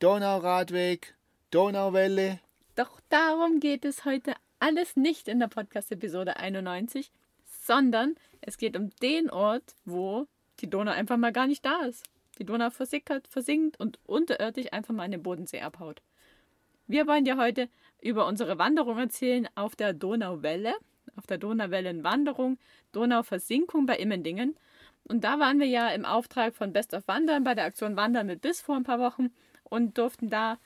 Donauradweg, Donauwelle. Doch darum geht es heute alles nicht in der Podcast-Episode 91, sondern es geht um den Ort, wo die Donau einfach mal gar nicht da ist. Die Donau versickert, versinkt und unterirdisch einfach mal in den Bodensee abhaut. Wir wollen dir heute über unsere Wanderung erzählen auf der Donauwelle, auf der Donauwellenwanderung, Donauversinkung bei Immendingen. Und da waren wir ja im Auftrag von Best of Wandern bei der Aktion Wandern mit Biss vor ein paar Wochen und durften da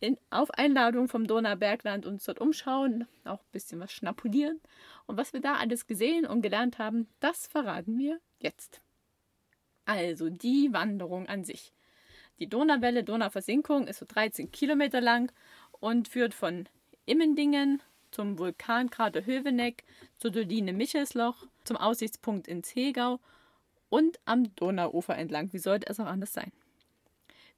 in, auf Einladung vom Donaubergland uns dort umschauen, auch ein bisschen was schnapulieren. Und was wir da alles gesehen und gelernt haben, das verraten wir jetzt. Also die Wanderung an sich. Die Donauwelle, Donauversinkung ist so 13 Kilometer lang und führt von Immendingen zum Vulkankrater Höveneck, zur Doline Michelsloch, zum Aussichtspunkt ins Hegau und am Donauufer entlang. Wie sollte es auch anders sein?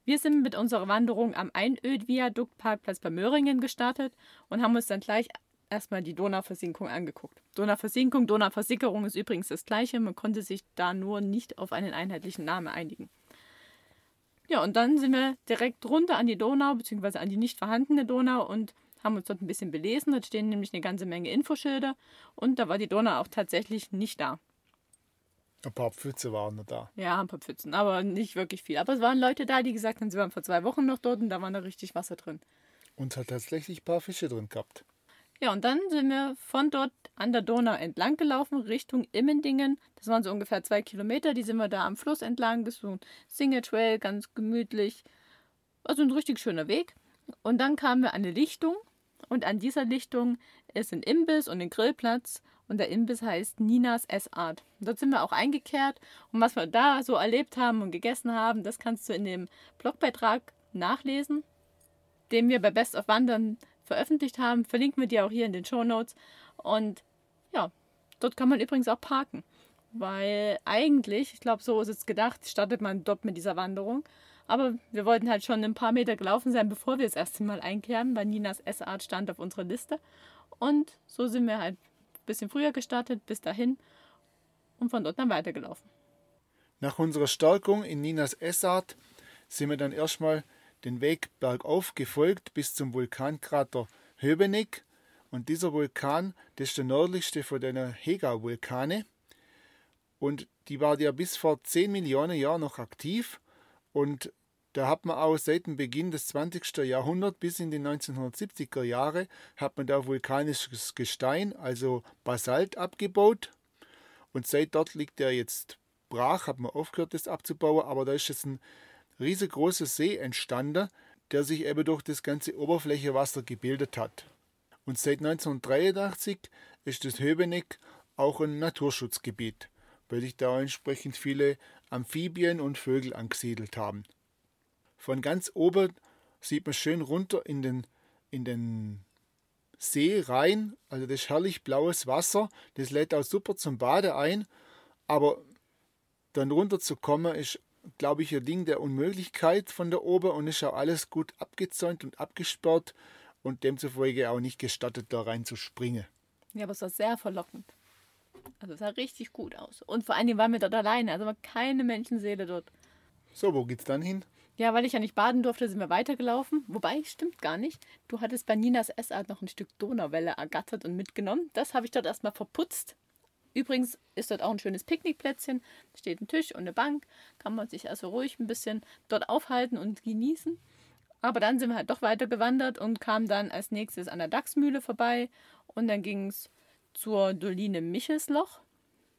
Wir sind mit unserer Wanderung am Einöd-Viaduktparkplatz bei Möhringen gestartet und haben uns dann gleich erstmal die Donauversinkung angeguckt. Donauversinkung, Donauversickerung ist übrigens das gleiche, man konnte sich da nur nicht auf einen einheitlichen Namen einigen. Ja, und dann sind wir direkt runter an die Donau, beziehungsweise an die nicht vorhandene Donau und haben uns dort ein bisschen belesen. Dort stehen nämlich eine ganze Menge Infoschilder und da war die Donau auch tatsächlich nicht da. Ein paar Pfütze waren noch da. Ja, ein paar Pfützen, aber nicht wirklich viel. Aber es waren Leute da, die gesagt haben, sie waren vor zwei Wochen noch dort und da war noch richtig Wasser drin. Und hat tatsächlich ein paar Fische drin gehabt. Ja, und dann sind wir von dort an der Donau entlang gelaufen, Richtung Immendingen. Das waren so ungefähr zwei Kilometer. Die sind wir da am Fluss entlang. Das ist so ein Single-Trail, ganz gemütlich. Also ein richtig schöner Weg. Und dann kamen wir an eine Lichtung. Und an dieser Lichtung ist ein Imbiss und ein Grillplatz. Und der Imbiss heißt Ninas Essart. Dort sind wir auch eingekehrt. Und was wir da so erlebt haben und gegessen haben, das kannst du in dem Blogbeitrag nachlesen, den wir bei Best of Wandern veröffentlicht haben. Verlinken wir dir auch hier in den Show Notes. Und ja, dort kann man übrigens auch parken. Weil eigentlich, ich glaube, so ist es gedacht, startet man dort mit dieser Wanderung. Aber wir wollten halt schon ein paar Meter gelaufen sein, bevor wir das erste Mal einkehren, weil Ninas S-Art stand auf unserer Liste. Und so sind wir halt bisschen früher gestartet, bis dahin und von dort dann weitergelaufen. Nach unserer Stärkung in Ninas S-Art sind wir dann erstmal den Weg bergauf gefolgt bis zum Vulkankrater Höbeneck. Und dieser Vulkan, das ist der nördlichste von den Hega-Vulkane. Und die war ja bis vor 10 Millionen Jahren noch aktiv. Und da hat man auch seit dem Beginn des 20. Jahrhunderts bis in die 1970er Jahre hat man da vulkanisches Gestein, also Basalt, abgebaut. Und seit dort liegt er jetzt brach, hat man aufgehört, das abzubauen, aber da ist jetzt ein riesengroßer See entstanden, der sich eben durch das ganze Oberflächewasser gebildet hat. Und seit 1983 ist das Höbeneck auch ein Naturschutzgebiet, weil sich da entsprechend viele Amphibien und Vögel angesiedelt haben. Von ganz oben sieht man schön runter in den, in den See rein, also das ist herrlich blaues Wasser, das lädt auch super zum Bade ein, aber dann runter zu kommen ist glaube ich, ein Ding der Unmöglichkeit von der Ober und ist auch alles gut abgezäunt und abgesperrt und demzufolge auch nicht gestattet, da rein zu springen. Ja, aber es war sehr verlockend. Also es sah richtig gut aus. Und vor allen Dingen waren wir dort alleine, also war keine Menschenseele dort. So, wo geht's dann hin? Ja, weil ich ja nicht baden durfte, sind wir weitergelaufen. Wobei, stimmt gar nicht. Du hattest bei Ninas Essart noch ein Stück Donauwelle ergattert und mitgenommen. Das habe ich dort erstmal verputzt Übrigens ist dort auch ein schönes Picknickplätzchen. Steht ein Tisch und eine Bank. Kann man sich also ruhig ein bisschen dort aufhalten und genießen. Aber dann sind wir halt doch weiter gewandert und kamen dann als nächstes an der Dachsmühle vorbei. Und dann ging es zur Doline Michelsloch.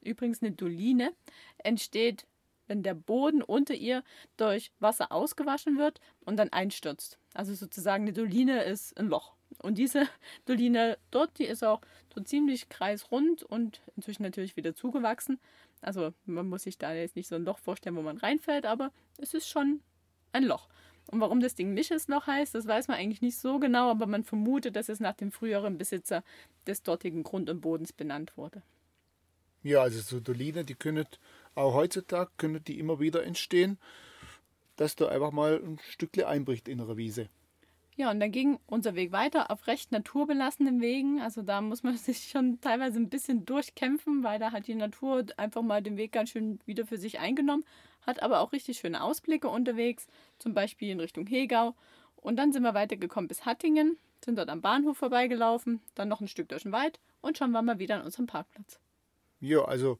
Übrigens eine Doline entsteht, wenn der Boden unter ihr durch Wasser ausgewaschen wird und dann einstürzt. Also sozusagen eine Doline ist ein Loch. Und diese Doline dort, die ist auch so ziemlich kreisrund und inzwischen natürlich wieder zugewachsen. Also man muss sich da jetzt nicht so ein Loch vorstellen, wo man reinfällt, aber es ist schon ein Loch. Und warum das Ding Mischesloch heißt, das weiß man eigentlich nicht so genau, aber man vermutet, dass es nach dem früheren Besitzer des dortigen Grund und Bodens benannt wurde. Ja, also so Doline, die können auch heutzutage können die immer wieder entstehen, dass da einfach mal ein Stückle einbricht in einer Wiese. Ja, und dann ging unser Weg weiter auf recht naturbelassenen Wegen. Also da muss man sich schon teilweise ein bisschen durchkämpfen, weil da hat die Natur einfach mal den Weg ganz schön wieder für sich eingenommen, hat aber auch richtig schöne Ausblicke unterwegs, zum Beispiel in Richtung Hegau. Und dann sind wir weitergekommen bis Hattingen, sind dort am Bahnhof vorbeigelaufen, dann noch ein Stück durch den Wald und schon waren wir wieder an unserem Parkplatz. Ja, also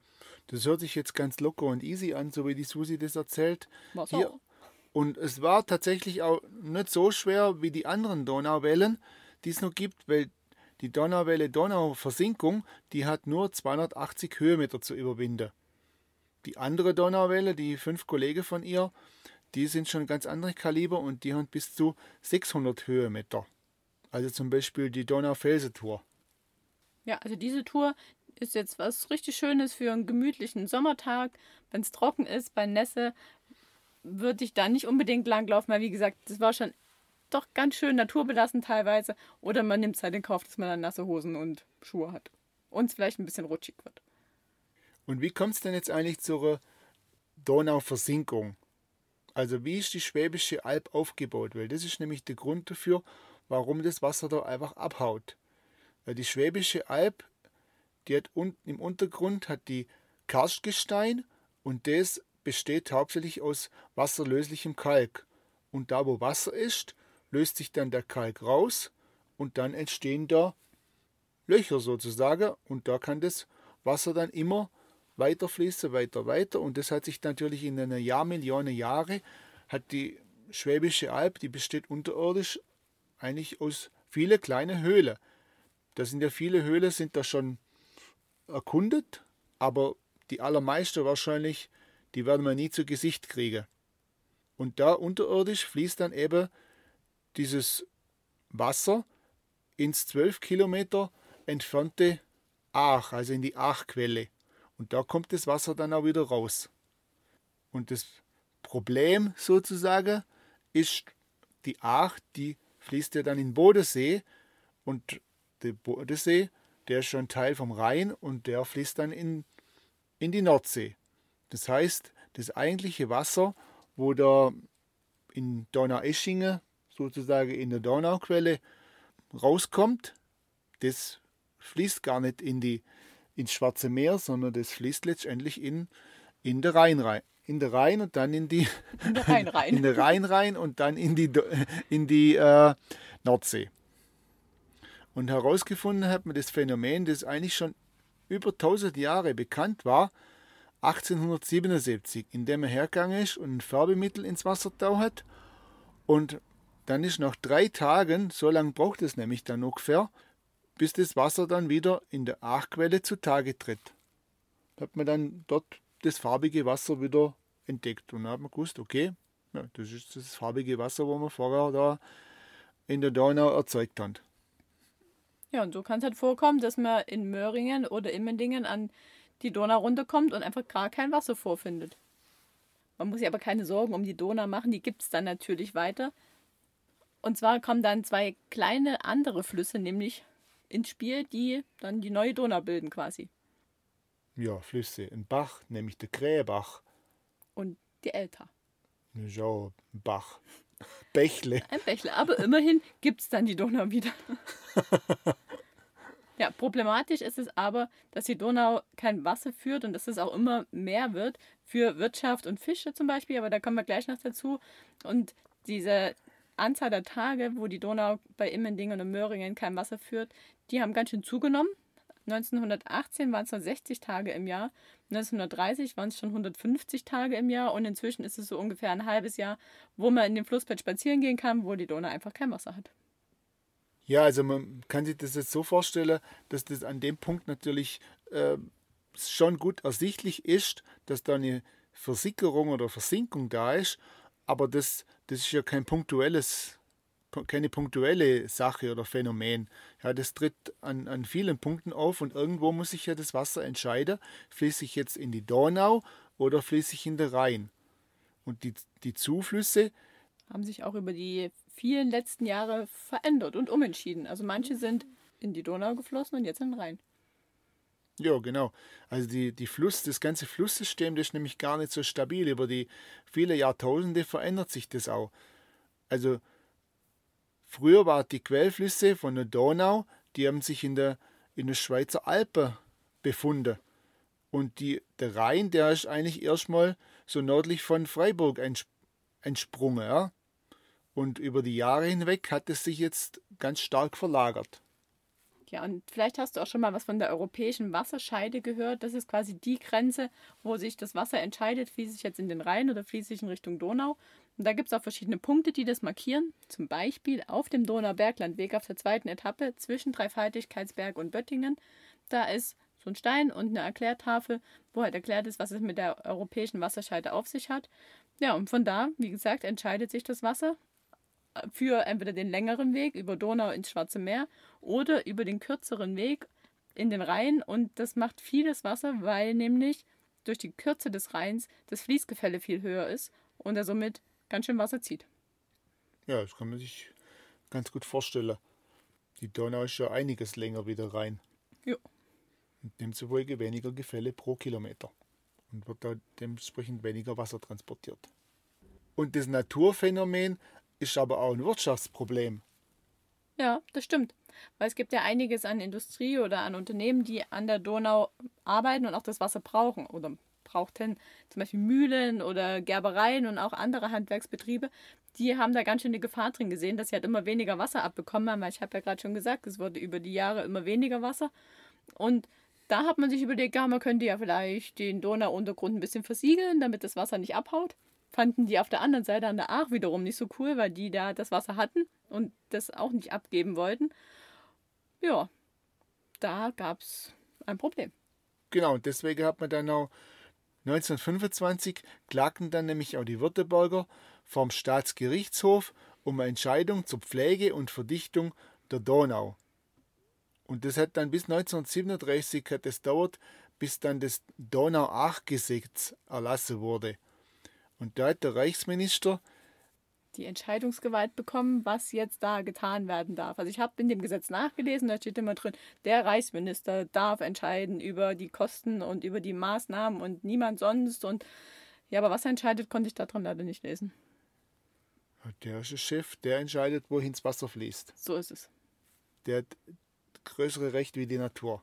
das hört sich jetzt ganz locker und easy an, so wie die Susi das erzählt. War so. Hier, und es war tatsächlich auch nicht so schwer wie die anderen Donauwellen, die es noch gibt, weil die Donauwelle Donauversinkung, die hat nur 280 Höhenmeter zu überwinden. Die andere Donauwelle, die fünf Kollegen von ihr, die sind schon ganz andere Kaliber und die haben bis zu 600 Höhenmeter. Also zum Beispiel die Donau-Felsen-Tour. Ja, also diese Tour ist jetzt was richtig Schönes für einen gemütlichen Sommertag, wenn es trocken ist, bei Nässe, würde ich da nicht unbedingt langlaufen, weil wie gesagt, das war schon doch ganz schön naturbelassen teilweise. Oder man nimmt es halt in Kauf, dass man dann nasse Hosen und Schuhe hat. Und es vielleicht ein bisschen rutschig wird. Und wie kommt es denn jetzt eigentlich zur Donauversinkung? Also wie ist die Schwäbische Alb aufgebaut? Weil das ist nämlich der Grund dafür, warum das Wasser da einfach abhaut. Weil die Schwäbische Alb, die hat unten im Untergrund hat die Karstgestein und das besteht hauptsächlich aus wasserlöslichem Kalk. Und da, wo Wasser ist, löst sich dann der Kalk raus und dann entstehen da Löcher sozusagen und da kann das Wasser dann immer weiter fließen, weiter, weiter und das hat sich natürlich in einer Jahrmillion Jahre hat die Schwäbische Alb, die besteht unterirdisch eigentlich aus vielen kleinen Höhlen. Da sind ja viele Höhlen, sind da schon erkundet, aber die allermeiste wahrscheinlich die werden wir nie zu Gesicht kriegen. Und da unterirdisch fließt dann eben dieses Wasser ins 12 Kilometer entfernte Aach, also in die Aachquelle. Und da kommt das Wasser dann auch wieder raus. Und das Problem sozusagen ist, die Aach, die fließt ja dann in den Bodensee und der Bodensee, der ist schon Teil vom Rhein und der fließt dann in, in die Nordsee. Das heißt, das eigentliche Wasser, wo da in Donaueschingen, sozusagen in der Donauquelle, rauskommt, das fließt gar nicht in die, ins Schwarze Meer, sondern das fließt letztendlich in, in der Rhein rein. In der Rhein und dann in die in der Rhein rein, in der Rhein rein und dann in die, in die äh, Nordsee. Und herausgefunden hat man das Phänomen, das eigentlich schon über 1000 Jahre bekannt war, 1877, indem er hergegangen ist und ein Färbemittel ins Wasser taucht hat. Und dann ist nach drei Tagen, so lange braucht es nämlich dann ungefähr, bis das Wasser dann wieder in der Aachquelle zutage tritt. Da hat man dann dort das farbige Wasser wieder entdeckt. Und dann hat man gewusst, okay, ja, das ist das farbige Wasser, wo wir vorher da in der Donau erzeugt haben. Ja, und so kann es halt vorkommen, dass man in Möhringen oder Immendingen an die Donau runterkommt und einfach gar kein Wasser vorfindet. Man muss sich aber keine Sorgen um die Donau machen, die gibt es dann natürlich weiter. Und zwar kommen dann zwei kleine andere Flüsse, nämlich ins Spiel, die dann die neue Donau bilden quasi. Ja, Flüsse. Ein Bach, nämlich der Krähebach. Und die Elter. Ja, ein Bach. Bächle. Ein Bächle, aber immerhin gibt es dann die Donau wieder. Ja, problematisch ist es aber, dass die Donau kein Wasser führt und dass es auch immer mehr wird für Wirtschaft und Fische zum Beispiel, aber da kommen wir gleich noch dazu. Und diese Anzahl der Tage, wo die Donau bei Immendingen und Möhringen kein Wasser führt, die haben ganz schön zugenommen. 1918 waren es nur 60 Tage im Jahr, 1930 waren es schon 150 Tage im Jahr und inzwischen ist es so ungefähr ein halbes Jahr, wo man in dem Flussbett spazieren gehen kann, wo die Donau einfach kein Wasser hat. Ja, also man kann sich das jetzt so vorstellen, dass das an dem Punkt natürlich äh, schon gut ersichtlich ist, dass da eine Versickerung oder Versinkung da ist, aber das, das ist ja kein punktuelles, keine punktuelle Sache oder Phänomen. Ja, das tritt an, an vielen Punkten auf und irgendwo muss sich ja das Wasser entscheiden, fließe ich jetzt in die Donau oder fließe ich in den Rhein. Und die, die Zuflüsse, haben sich auch über die vielen letzten Jahre verändert und umentschieden. Also manche sind in die Donau geflossen und jetzt in den Rhein. Ja, genau. Also die, die Fluss, das ganze Flusssystem, das ist nämlich gar nicht so stabil. Über die viele Jahrtausende verändert sich das auch. Also früher waren die Quellflüsse von der Donau, die haben sich in der, in der Schweizer Alpen befunden. Und die, der Rhein, der ist eigentlich erstmal so nördlich von Freiburg entsprungen. Ja? Und über die Jahre hinweg hat es sich jetzt ganz stark verlagert. Ja, und vielleicht hast du auch schon mal was von der europäischen Wasserscheide gehört. Das ist quasi die Grenze, wo sich das Wasser entscheidet, fließe ich jetzt in den Rhein oder fließe ich in Richtung Donau. Und da gibt es auch verschiedene Punkte, die das markieren. Zum Beispiel auf dem Donauberglandweg auf der zweiten Etappe zwischen Dreifaltigkeitsberg und Böttingen. Da ist so ein Stein und eine Erklärtafel, wo halt erklärt ist, was es mit der europäischen Wasserscheide auf sich hat. Ja, und von da, wie gesagt, entscheidet sich das Wasser für entweder den längeren Weg über Donau ins Schwarze Meer oder über den kürzeren Weg in den Rhein. Und das macht vieles Wasser, weil nämlich durch die Kürze des Rheins das Fließgefälle viel höher ist und er somit ganz schön Wasser zieht. Ja, das kann man sich ganz gut vorstellen. Die Donau ist ja einiges länger wie der Rhein. Ja. Und demzufolge weniger Gefälle pro Kilometer und wird da dementsprechend weniger Wasser transportiert. Und das Naturphänomen ist aber auch ein Wirtschaftsproblem. Ja, das stimmt. Weil es gibt ja einiges an Industrie oder an Unternehmen, die an der Donau arbeiten und auch das Wasser brauchen oder brauchten. Zum Beispiel Mühlen oder Gerbereien und auch andere Handwerksbetriebe. Die haben da ganz schön eine Gefahr drin gesehen, dass sie halt immer weniger Wasser abbekommen haben. Weil ich habe ja gerade schon gesagt, es wurde über die Jahre immer weniger Wasser. Und da hat man sich überlegt, ja, man könnte ja vielleicht den Donauuntergrund ein bisschen versiegeln, damit das Wasser nicht abhaut fanden die auf der anderen Seite an der Aach wiederum nicht so cool, weil die da das Wasser hatten und das auch nicht abgeben wollten. Ja, da gab es ein Problem. Genau, deswegen hat man dann auch 1925 klagten dann nämlich auch die Württemberger vom Staatsgerichtshof um eine Entscheidung zur Pflege und Verdichtung der Donau. Und das hat dann bis 1937 hat es dauert, bis dann das Donau-Aach-Gesetz erlassen wurde. Und da hat der Reichsminister die Entscheidungsgewalt bekommen, was jetzt da getan werden darf. Also ich habe in dem Gesetz nachgelesen, da steht immer drin, der Reichsminister darf entscheiden über die Kosten und über die Maßnahmen und niemand sonst. Und ja, aber was er entscheidet, konnte ich daran leider nicht lesen. Der ist der Chef, der entscheidet, wohin das Wasser fließt. So ist es. Der hat größere Recht wie die Natur.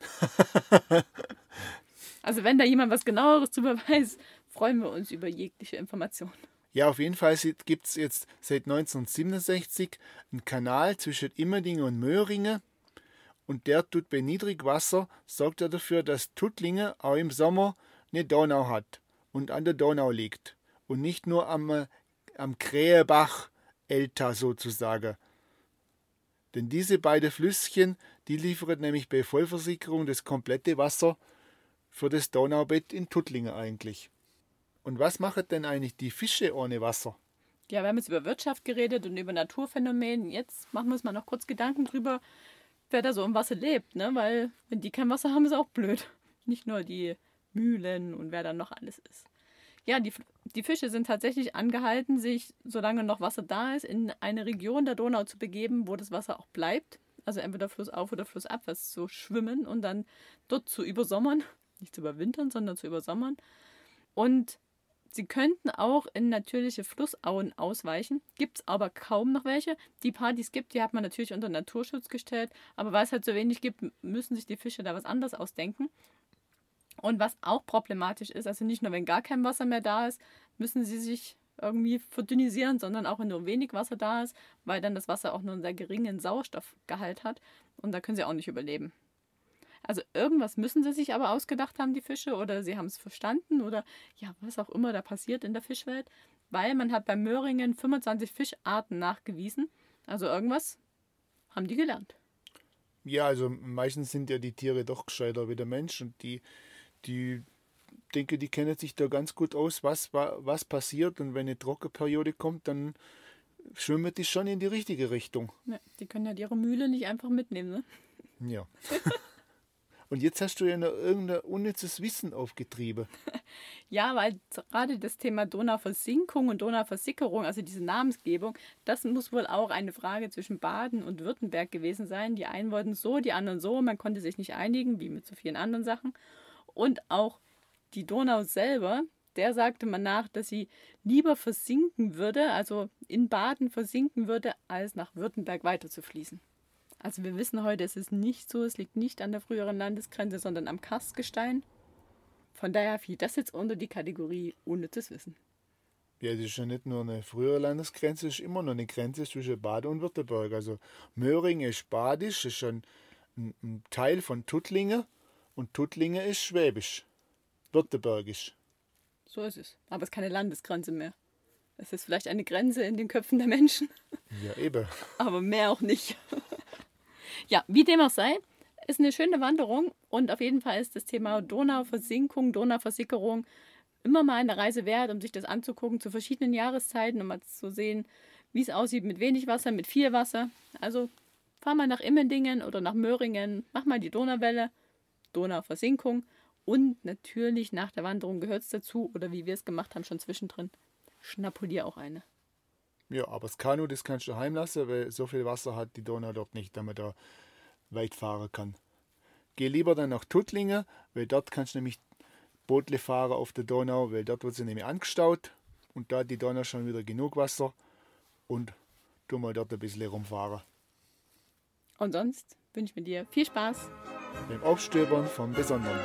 also wenn da jemand was genaueres drüber weiß, freuen wir uns über jegliche Informationen. Ja, auf jeden Fall gibt es jetzt seit 1967 einen Kanal zwischen Immerdingen und Möhringen. Und der tut bei Niedrigwasser, sorgt er dafür, dass Tuttlingen auch im Sommer eine Donau hat und an der Donau liegt. Und nicht nur am, am Krähebach Elta sozusagen. Denn diese beiden Flüsschen, die liefern nämlich bei Vollversickerung das komplette Wasser für das Donaubett in Tuttlingen eigentlich. Und was machen denn eigentlich die Fische ohne Wasser? Ja, wir haben jetzt über Wirtschaft geredet und über Naturphänomene. Jetzt machen wir uns mal noch kurz Gedanken drüber, wer da so im Wasser lebt, ne? Weil wenn die kein Wasser haben, ist auch blöd. Nicht nur die Mühlen und wer da noch alles ist. Ja, die, die Fische sind tatsächlich angehalten, sich, solange noch Wasser da ist, in eine Region der Donau zu begeben, wo das Wasser auch bleibt. Also entweder flussauf oder flussabwärts zu schwimmen und dann dort zu übersommern. Nicht zu überwintern, sondern zu übersommern. Und Sie könnten auch in natürliche Flussauen ausweichen, gibt es aber kaum noch welche. Die paar, die es gibt, die hat man natürlich unter Naturschutz gestellt, aber weil es halt so wenig gibt, müssen sich die Fische da was anderes ausdenken. Und was auch problematisch ist, also nicht nur wenn gar kein Wasser mehr da ist, müssen sie sich irgendwie verdünnisieren, sondern auch wenn nur wenig Wasser da ist, weil dann das Wasser auch nur einen sehr geringen Sauerstoffgehalt hat und da können sie auch nicht überleben. Also irgendwas müssen sie sich aber ausgedacht haben, die Fische, oder sie haben es verstanden oder ja, was auch immer da passiert in der Fischwelt, weil man hat bei Möhringen 25 Fischarten nachgewiesen. Also irgendwas haben die gelernt. Ja, also meistens sind ja die Tiere doch gescheiter wie der Mensch und die, die denke, die kennen sich da ganz gut aus, was, was passiert und wenn eine Trockenperiode kommt, dann schwimmen die schon in die richtige Richtung. Ja, die können ja ihre Mühle nicht einfach mitnehmen, ne? Ja. Und jetzt hast du ja noch irgendein unnützes Wissen aufgetrieben. Ja, weil gerade das Thema Donauversinkung und Donauversickerung, also diese Namensgebung, das muss wohl auch eine Frage zwischen Baden und Württemberg gewesen sein. Die einen wollten so, die anderen so. Man konnte sich nicht einigen, wie mit so vielen anderen Sachen. Und auch die Donau selber, der sagte man nach, dass sie lieber versinken würde, also in Baden versinken würde, als nach Württemberg weiter zu fließen. Also wir wissen heute, es ist nicht so, es liegt nicht an der früheren Landesgrenze, sondern am Karstgestein. Von daher fiel das jetzt unter die Kategorie unnützes Wissen. Ja, das ist ja nicht nur eine frühere Landesgrenze, es ist immer noch eine Grenze zwischen Baden und Württemberg. Also Möhringen ist badisch, ist schon ein, ein Teil von Tuttlingen und Tuttlingen ist schwäbisch, württembergisch. So ist es. Aber es ist keine Landesgrenze mehr. Es ist vielleicht eine Grenze in den Köpfen der Menschen, Ja, eben. aber mehr auch nicht. ja, wie dem auch sei, ist eine schöne Wanderung und auf jeden Fall ist das Thema Donauversinkung, Donauversickerung immer mal eine Reise wert, um sich das anzugucken zu verschiedenen Jahreszeiten, um mal zu sehen, wie es aussieht mit wenig Wasser, mit viel Wasser. Also fahr mal nach Immendingen oder nach Möhringen, mach mal die Donauwelle, Donauversinkung und natürlich nach der Wanderung gehört es dazu, oder wie wir es gemacht haben, schon zwischendrin, schnappulier auch eine. Ja, aber das Kanu, das kannst du heimlassen, weil so viel Wasser hat die Donau dort nicht, damit er weit fahren kann. Geh lieber dann nach Tuttlingen, weil dort kannst du nämlich Bootle fahren auf der Donau, weil dort wird sie nämlich angestaut und da hat die Donau schon wieder genug Wasser und tu mal dort ein bisschen rumfahren. Und sonst wünsche ich mir dir viel Spaß. Beim Aufstöbern vom Besonderen.